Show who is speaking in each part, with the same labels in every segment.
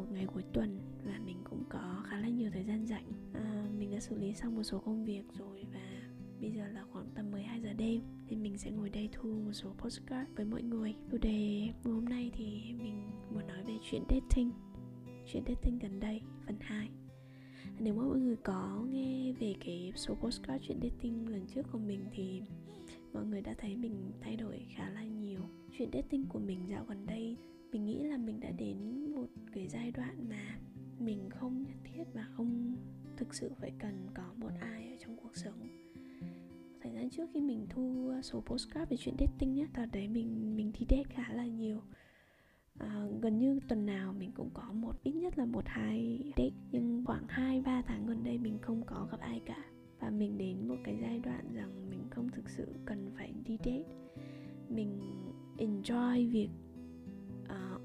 Speaker 1: một ngày cuối tuần và mình cũng có khá là nhiều thời gian rảnh. À, Mình đã xử lý xong một số công việc rồi và bây giờ là khoảng tầm 12 giờ đêm thì mình sẽ ngồi đây thu một số postcard với mọi người. Chủ đề hôm nay thì mình muốn nói về chuyện dating chuyện dating gần đây phần 2 nếu mà mọi người có nghe về cái số postcard chuyện dating lần trước của mình thì mọi người đã thấy mình thay đổi khá là nhiều. Chuyện dating của mình dạo gần đây mình nghĩ là mình đã đến một cái giai đoạn mà mình không nhất thiết và không thực sự phải cần có một ai ở trong cuộc sống. Thời gian trước khi mình thu số postcard về chuyện dating nhé tờ đấy mình mình đi date khá là nhiều. À, gần như tuần nào mình cũng có một ít nhất là một hai date nhưng khoảng hai ba tháng gần đây mình không có gặp ai cả. Và mình đến một cái giai đoạn rằng mình không thực sự cần phải đi date. Mình enjoy việc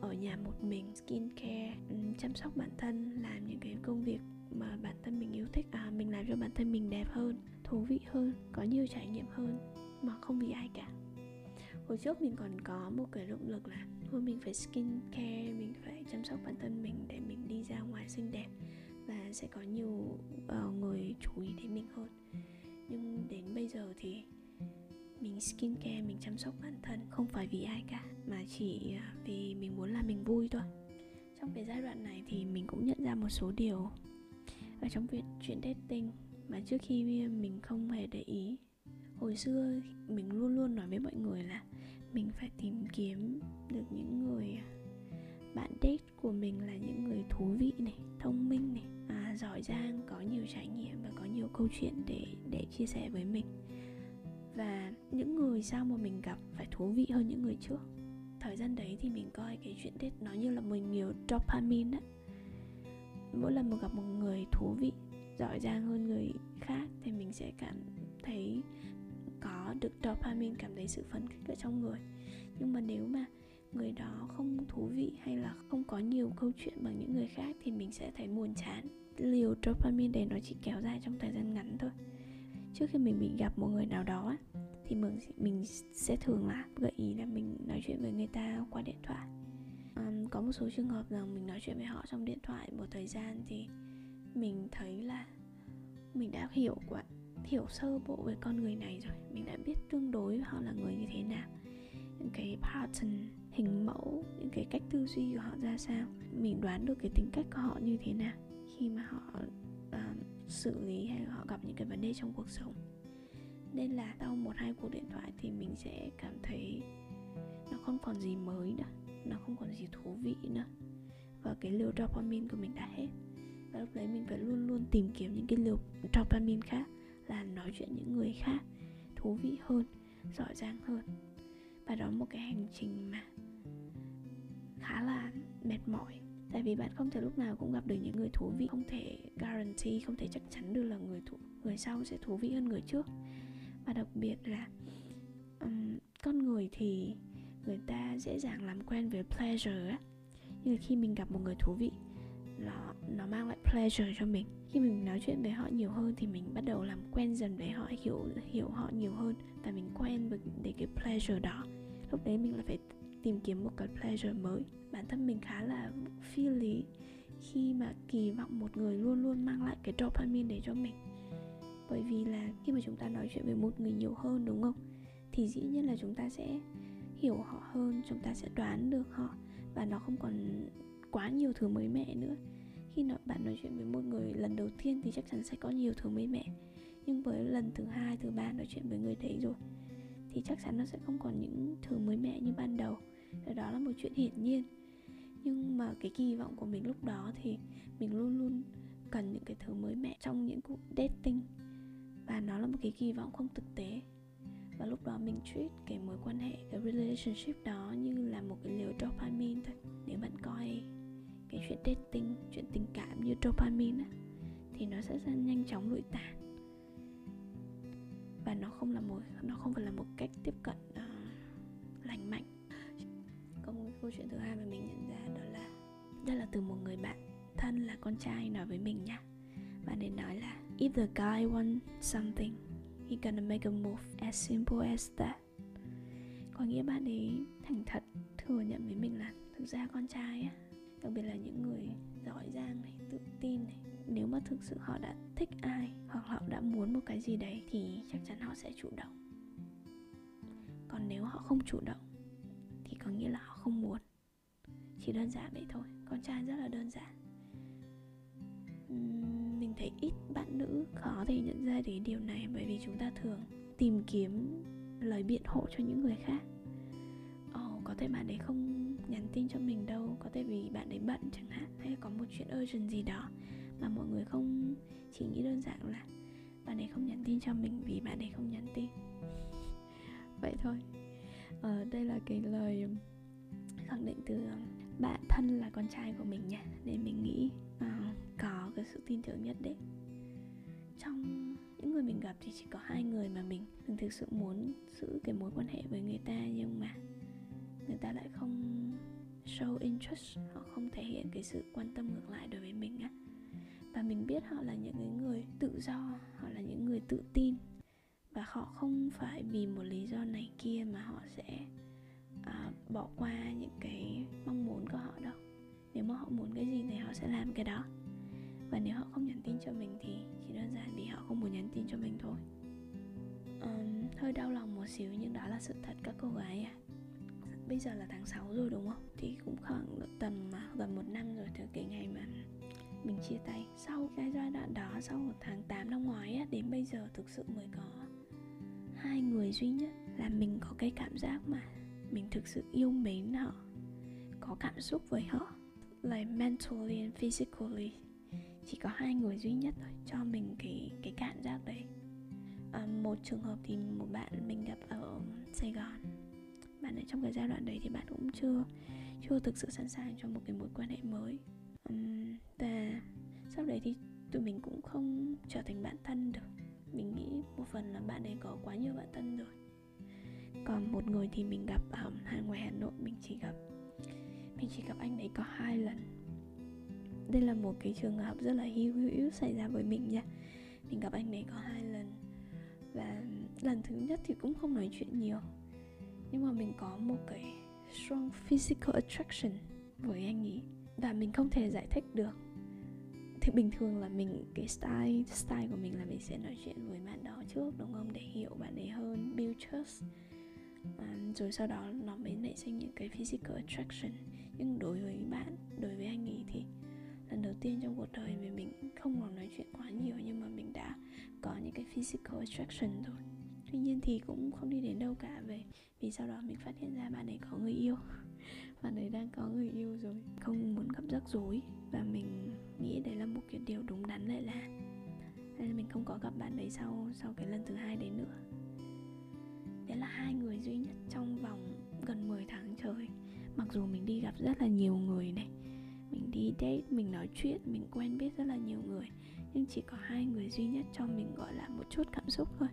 Speaker 1: ở nhà một mình skin care ừ, chăm sóc bản thân làm những cái công việc mà bản thân mình yêu thích à mình làm cho bản thân mình đẹp hơn thú vị hơn có nhiều trải nghiệm hơn mà không vì ai cả. Hồi trước mình còn có một cái động lực là thôi mình phải skin care mình phải chăm sóc bản thân mình để mình đi ra ngoài xinh đẹp và sẽ có nhiều uh, người chú ý đến mình hơn. Nhưng đến bây giờ thì mình skin care mình chăm sóc bản thân không phải vì ai cả mà chỉ à, vì mình muốn làm mình vui thôi. Trong cái giai đoạn này thì mình cũng nhận ra một số điều ở trong việc chuyện dating mà trước khi mình không hề để ý. Hồi xưa mình luôn luôn nói với mọi người là mình phải tìm kiếm được những người à, bạn date của mình là những người thú vị này thông minh này à, giỏi giang có nhiều trải nghiệm và có nhiều câu chuyện để để chia sẻ với mình và những người sau mà mình gặp phải thú vị hơn những người trước. Thời gian đấy thì mình coi cái chuyện Tết nó như là mình nhiều dopamine á. Mỗi lần mà gặp một người thú vị, giỏi giang hơn người khác thì mình sẽ cảm thấy có được dopamine, cảm thấy sự phấn khích ở trong người. Nhưng mà nếu mà người đó không thú vị hay là không có nhiều câu chuyện bằng những người khác thì mình sẽ thấy buồn chán. Liều dopamine đấy nó chỉ kéo dài trong thời gian ngắn thôi trước khi mình bị gặp một người nào đó thì mình mình sẽ thường là gợi ý là mình nói chuyện với người ta qua điện thoại. Um, có một số trường hợp rằng mình nói chuyện với họ trong điện thoại một thời gian thì mình thấy là mình đã hiểu quá hiểu sơ bộ về con người này rồi mình đã biết tương đối họ là người như thế nào những cái pattern hình mẫu những cái cách tư duy của họ ra sao mình đoán được cái tính cách của họ như thế nào khi mà họ xử lý hay họ gặp những cái vấn đề trong cuộc sống. Nên là sau một hai cuộc điện thoại thì mình sẽ cảm thấy nó không còn gì mới nữa, nó không còn gì thú vị nữa. Và cái liều dopamine của mình đã hết. Và lúc đấy mình phải luôn luôn tìm kiếm những cái liều dopamine khác, là nói chuyện những người khác, thú vị hơn rõ ràng hơn. Và đó là một cái hành trình mà khá là mệt mỏi. Tại vì bạn không thể lúc nào cũng gặp được những người thú vị, không thể guarantee không thể chắc chắn được là người thú, người sau sẽ thú vị hơn người trước. Và đặc biệt là um, con người thì người ta dễ dàng làm quen với pleasure á. Nhưng khi mình gặp một người thú vị nó nó mang lại pleasure cho mình. Khi mình nói chuyện với họ nhiều hơn thì mình bắt đầu làm quen dần với họ hiểu hiểu họ nhiều hơn và mình quen với để cái pleasure đó. Lúc đấy mình là phải tìm kiếm một cái pleasure mới. Bản thân mình khá là phi lý khi mà kỳ vọng một người luôn luôn mang lại cái dopamine để cho mình. Bởi vì là khi mà chúng ta nói chuyện với một người nhiều hơn, đúng không? Thì dĩ nhiên là chúng ta sẽ hiểu họ hơn, chúng ta sẽ đoán được họ và nó không còn quá nhiều thứ mới mẻ nữa. Khi nào bạn nói chuyện với một người lần đầu tiên thì chắc chắn sẽ có nhiều thứ mới mẻ. Nhưng với lần thứ hai, thứ ba nói chuyện với người đấy rồi, thì chắc chắn nó sẽ không còn những thứ mới mẻ như ban đầu. Đó là một chuyện hiển nhiên nhưng mà cái kỳ vọng của mình lúc đó thì mình luôn luôn cần những cái thứ mới mẻ trong những cuộc dating. Và nó là một cái kỳ vọng không thực tế. Và lúc đó mình treat cái mối quan hệ cái relationship đó như là một cái liều dopamine thôi. Nếu bạn coi cái chuyện dating chuyện tình cảm như dopamine á, thì nó sẽ nhanh chóng lụi tàn. Và nó không là một nó không phải là một cách tiếp cận uh, lành mạnh. Có một câu chuyện thứ hai mà mình nhận ra đó là là từ một người bạn thân là con trai nói với mình nha. Bạn ấy nói là, if the guy wants something, he gonna make a move as simple as that. Có nghĩa bạn ấy thành thật thừa nhận với mình là, thực ra con trai á, đặc biệt là những người giỏi giang này, tự tin này, nếu mà thực sự họ đã thích ai hoặc họ đã muốn một cái gì đấy thì chắc chắn họ sẽ chủ động. Còn nếu họ không chủ động, thì có nghĩa là họ không muốn chỉ đơn giản vậy thôi. Con trai rất là đơn giản. Mình thấy ít bạn nữ khó thể nhận ra đến điều này bởi vì chúng ta thường tìm kiếm lời biện hộ cho những người khác. Ồ, oh, có thể bạn ấy không nhắn tin cho mình đâu. Có thể vì bạn ấy bận chẳng hạn hay có một chuyện urgent gì đó mà mọi người không chỉ nghĩ đơn giản là bạn ấy không nhắn tin cho mình vì bạn ấy không nhắn tin. Vậy thôi. Ờ, đây là cái lời khẳng định từ um, bạn thân là con trai của mình nha. Nên mình nghĩ uh, có cái sự tin tưởng nhất định. Trong những người mình gặp thì chỉ có hai người mà mình mình thực sự muốn giữ cái mối quan hệ với người ta. Nhưng mà người ta lại không show interest họ không thể hiện cái sự quan tâm ngược lại đối với mình á. Và mình biết họ là những người tự do họ là những người tự tin. Và họ không phải vì một lý do này kia mà họ sẽ uh, bỏ qua những cái mong muốn của họ đâu. Nếu mà họ muốn cái gì thì họ sẽ làm cái đó. Và nếu họ không nhắn tin cho mình thì chỉ đơn giản vì họ không muốn nhắn tin cho mình thôi. Um, hơi đau lòng một xíu nhưng đó là sự thật các cô gái à bây giờ là tháng 6 rồi đúng không? Thì cũng khoảng tầm à, gần một năm rồi từ cái ngày mà mình chia tay. Sau cái giai đoạn đó sau một tháng 8 năm ngoái á, đến bây giờ thực sự mới có hai người duy nhất là mình có cái cảm giác mà mình thực sự yêu mến họ có cảm xúc với họ like mentally and physically. Chỉ có hai người duy nhất thôi cho mình cái cái cảm giác đấy. À, một trường hợp thì một bạn mình gặp ở Sài Gòn. Bạn ở trong cái giai đoạn đấy thì bạn cũng chưa chưa thực sự sẵn sàng cho một cái mối quan hệ mới. Um, và sau đấy thì tụi mình cũng không trở thành bạn thân được. Mình nghĩ một phần là bạn ấy có quá nhiều bạn thân rồi còn một người thì mình gặp ở ngoài hà nội, mình chỉ gặp, mình chỉ gặp anh đấy có hai lần. Đây là một cái trường hợp rất là hữu hữu xảy ra với mình nha. Mình gặp anh đấy có hai lần và lần thứ nhất thì cũng không nói chuyện nhiều. Nhưng mà mình có một cái strong physical attraction với anh ấy và mình không thể giải thích được. Thì bình thường là mình, cái style style của mình là mình sẽ nói chuyện với bạn đó trước, đúng không? Để hiểu bạn ấy hơn, build trust à, rồi sau đó nó mới nảy sinh những cái physical attraction. Nhưng đối với bạn đối với anh ấy thì lần đầu tiên trong cuộc đời mình mình không còn nói chuyện quá nhiều nhưng mà mình đã có những cái physical attraction rồi. Tuy nhiên thì cũng không đi đến đâu cả về vì sau đó mình phát hiện ra bạn ấy có người yêu. Bạn ấy đang có người yêu rồi. Không muốn gặp rắc rối và mình nghĩ đấy là một cái điều đúng đắn lại là. Nên là mình không có gặp bạn đấy sau sau cái lần thứ hai đấy nữa đấy là hai người duy nhất trong vòng gần 10 tháng trời. Mặc dù mình đi gặp rất là nhiều người này, mình đi date, mình nói chuyện, mình quen biết rất là nhiều người, nhưng chỉ có hai người duy nhất cho mình gọi là một chút cảm xúc thôi.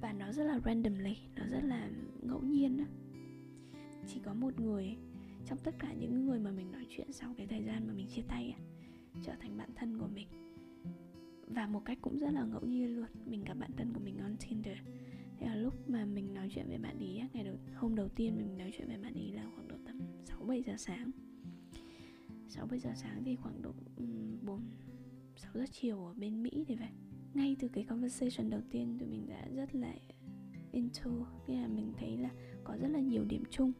Speaker 1: Và nó rất là randomly, nó rất là ngẫu nhiên đó chỉ có một người, trong tất cả những người mà mình nói chuyện sau cái thời gian mà mình chia tay trở thành bạn thân của mình. Và một cách cũng rất là ngẫu nhiên luôn, mình gặp bạn thân của mình on tinder thế là lúc mà mình nói chuyện với bạn ý ngày đầu, hôm đầu tiên mình nói chuyện với bạn ý là khoảng độ tầm 6 7 giờ sáng. 6 7 giờ sáng thì khoảng độ 4 6 giờ chiều ở bên Mỹ thì vậy ngay từ cái conversation đầu tiên tụi mình đã rất là into, nghĩa là mình thấy là có rất là nhiều điểm chung.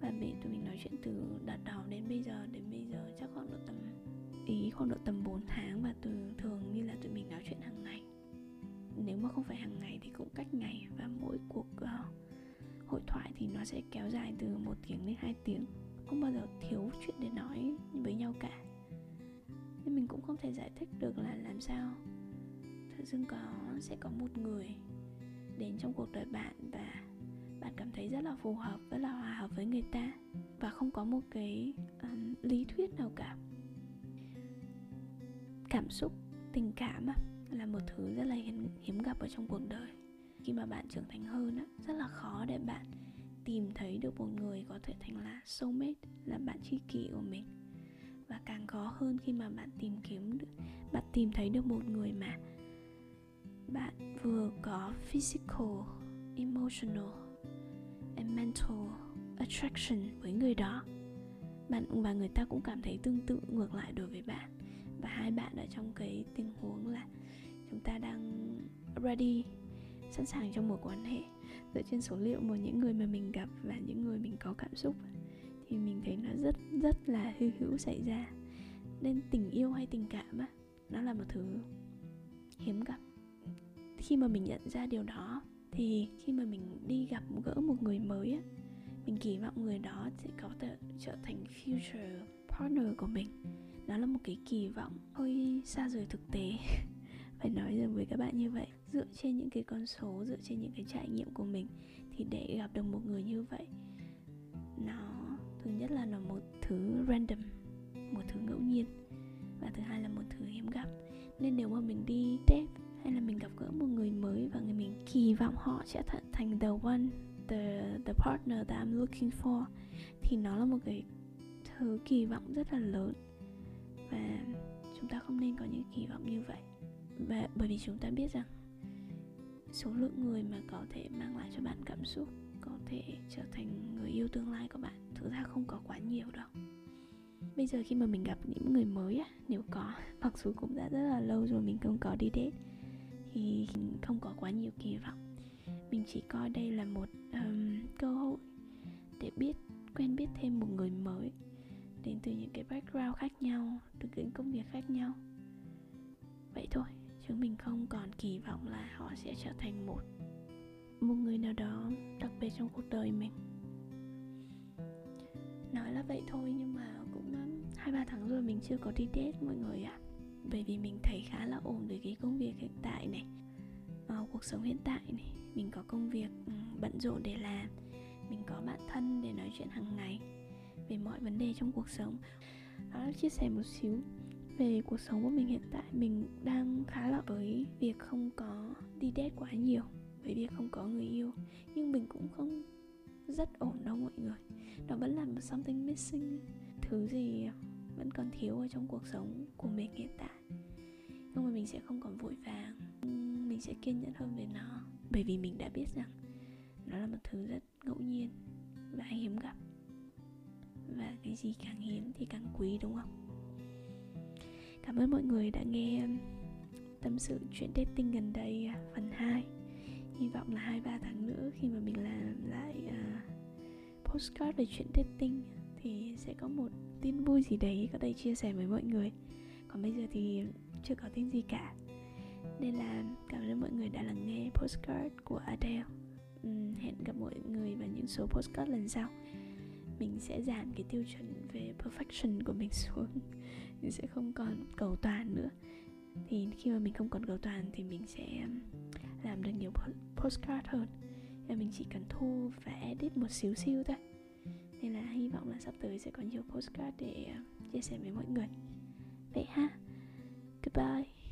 Speaker 1: Và mình tụi mình nói chuyện từ đợt đầu đến bây giờ, đến bây giờ chắc khoảng độ tầm, ý khoảng độ tầm 4 tháng và từ, thường như là tụi mình nói chuyện hàng ngày. Nếu mà không phải hàng ngày thì cũng cuộc uh, hội thoại thì nó sẽ kéo dài từ một tiếng đến hai tiếng. Không bao giờ thiếu chuyện để nói với nhau cả. Nên mình cũng không thể giải thích được là làm sao. Tự dưng có sẽ có một người đến trong cuộc đời bạn và bạn cảm thấy rất là phù hợp rất là hòa hợp với người ta và không có một cái um, lý thuyết nào cả. Cảm xúc tình cảm là một thứ rất là hiếm, hiếm gặp ở trong cuộc đời khi mà bạn trưởng thành hơn á, rất là khó để bạn tìm thấy được một người có thể thành là soulmate là bạn tri kỷ của mình. Và càng khó hơn khi mà bạn tìm kiếm được bạn tìm thấy được một người mà bạn vừa có physical emotional and mental attraction với người đó. Bạn và người ta cũng cảm thấy tương tự ngược lại đối với bạn. Và hai bạn ở trong cái tình huống là chúng ta đang ready sẵn sàng cho một quan hệ dựa trên số liệu của những người mà mình gặp và những người mình có cảm xúc thì mình thấy nó rất rất là hư hữu xảy ra. Nên tình yêu hay tình cảm á, nó là một thứ hiếm gặp. Khi mà mình nhận ra điều đó, thì khi mà mình đi gặp gỡ một người mới á, mình kỳ vọng người đó sẽ có thể trở thành future partner của mình. Đó là một cái kỳ vọng hơi xa rời thực tế. phải nói rằng với các bạn như vậy, dựa trên những cái con số, dựa trên những cái trải nghiệm của mình, thì để gặp được một người như vậy, nó, thứ nhất là nó một thứ random, một thứ ngẫu nhiên, và thứ hai là một thứ hiếm gặp. Nên nếu mà mình đi date hay là mình gặp gỡ một người mới và người mình kỳ vọng họ sẽ th- thành the one, the the partner that I'm looking for, thì nó là một cái thứ kỳ vọng rất là lớn. Và chúng ta không nên có những kỳ vọng như vậy và bởi vì chúng ta biết rằng số lượng người mà có thể mang lại cho bạn cảm xúc có thể trở thành người yêu tương lai của bạn thực ra không có quá nhiều đâu. Bây giờ khi mà mình gặp những người mới á nếu có mặc dù cũng đã rất là lâu rồi mình không có đi date thì không có quá nhiều kỳ vọng. Mình chỉ coi đây là một um, cơ hội để biết quen biết thêm một người mới đến từ những cái background khác nhau từ những công việc khác nhau. Vậy thôi chứ mình không còn kỳ vọng là họ sẽ trở thành một một người nào đó đặc biệt trong cuộc đời mình. Nói là vậy thôi nhưng mà cũng um, hai ba tháng rồi mình chưa có đi date mọi người ạ. À. bởi vì mình thấy khá là ổn với cái công việc hiện tại này à, cuộc sống hiện tại này. Mình có công việc ừ, bận rộn để làm mình có bạn thân để nói chuyện hàng ngày về mọi vấn đề trong cuộc sống. Đó là chia sẻ một xíu về cuộc sống của mình hiện tại, mình đang khá là với việc không có đi date quá nhiều, với việc không có người yêu. Nhưng mình cũng không rất ổn đâu mọi người. Nó vẫn là một something missing. Thứ gì vẫn còn thiếu ở trong cuộc sống của mình hiện tại. Nhưng mà mình sẽ không còn vội vàng. Mình sẽ kiên nhẫn hơn về nó. Bởi vì mình đã biết rằng nó là một thứ rất ngẫu nhiên và hiếm gặp. Và cái gì càng hiếm thì càng quý, đúng không? Cảm ơn mọi người đã nghe um, tâm sự chuyện dating gần đây à, phần 2 hy vọng là hai ba tháng nữa khi mà mình làm lại uh, postcard về chuyện dating thì sẽ có một tin vui gì đấy có thể chia sẻ với mọi người. Còn bây giờ thì chưa có tin gì cả. Nên là cảm ơn mọi người đã lắng nghe postcard của Adele. Uhm, hẹn gặp mọi người vào những số postcard lần sau. Mình sẽ giảm cái tiêu chuẩn về perfection của mình xuống mình sẽ không còn cầu toàn nữa. Thì khi mà mình không còn cầu toàn thì mình sẽ làm được nhiều postcard hơn. Và mình chỉ cần thu và edit một xíu xíu thôi. Nên là hy vọng là sắp tới sẽ có nhiều postcard để chia sẻ với mọi người. Vậy ha. Goodbye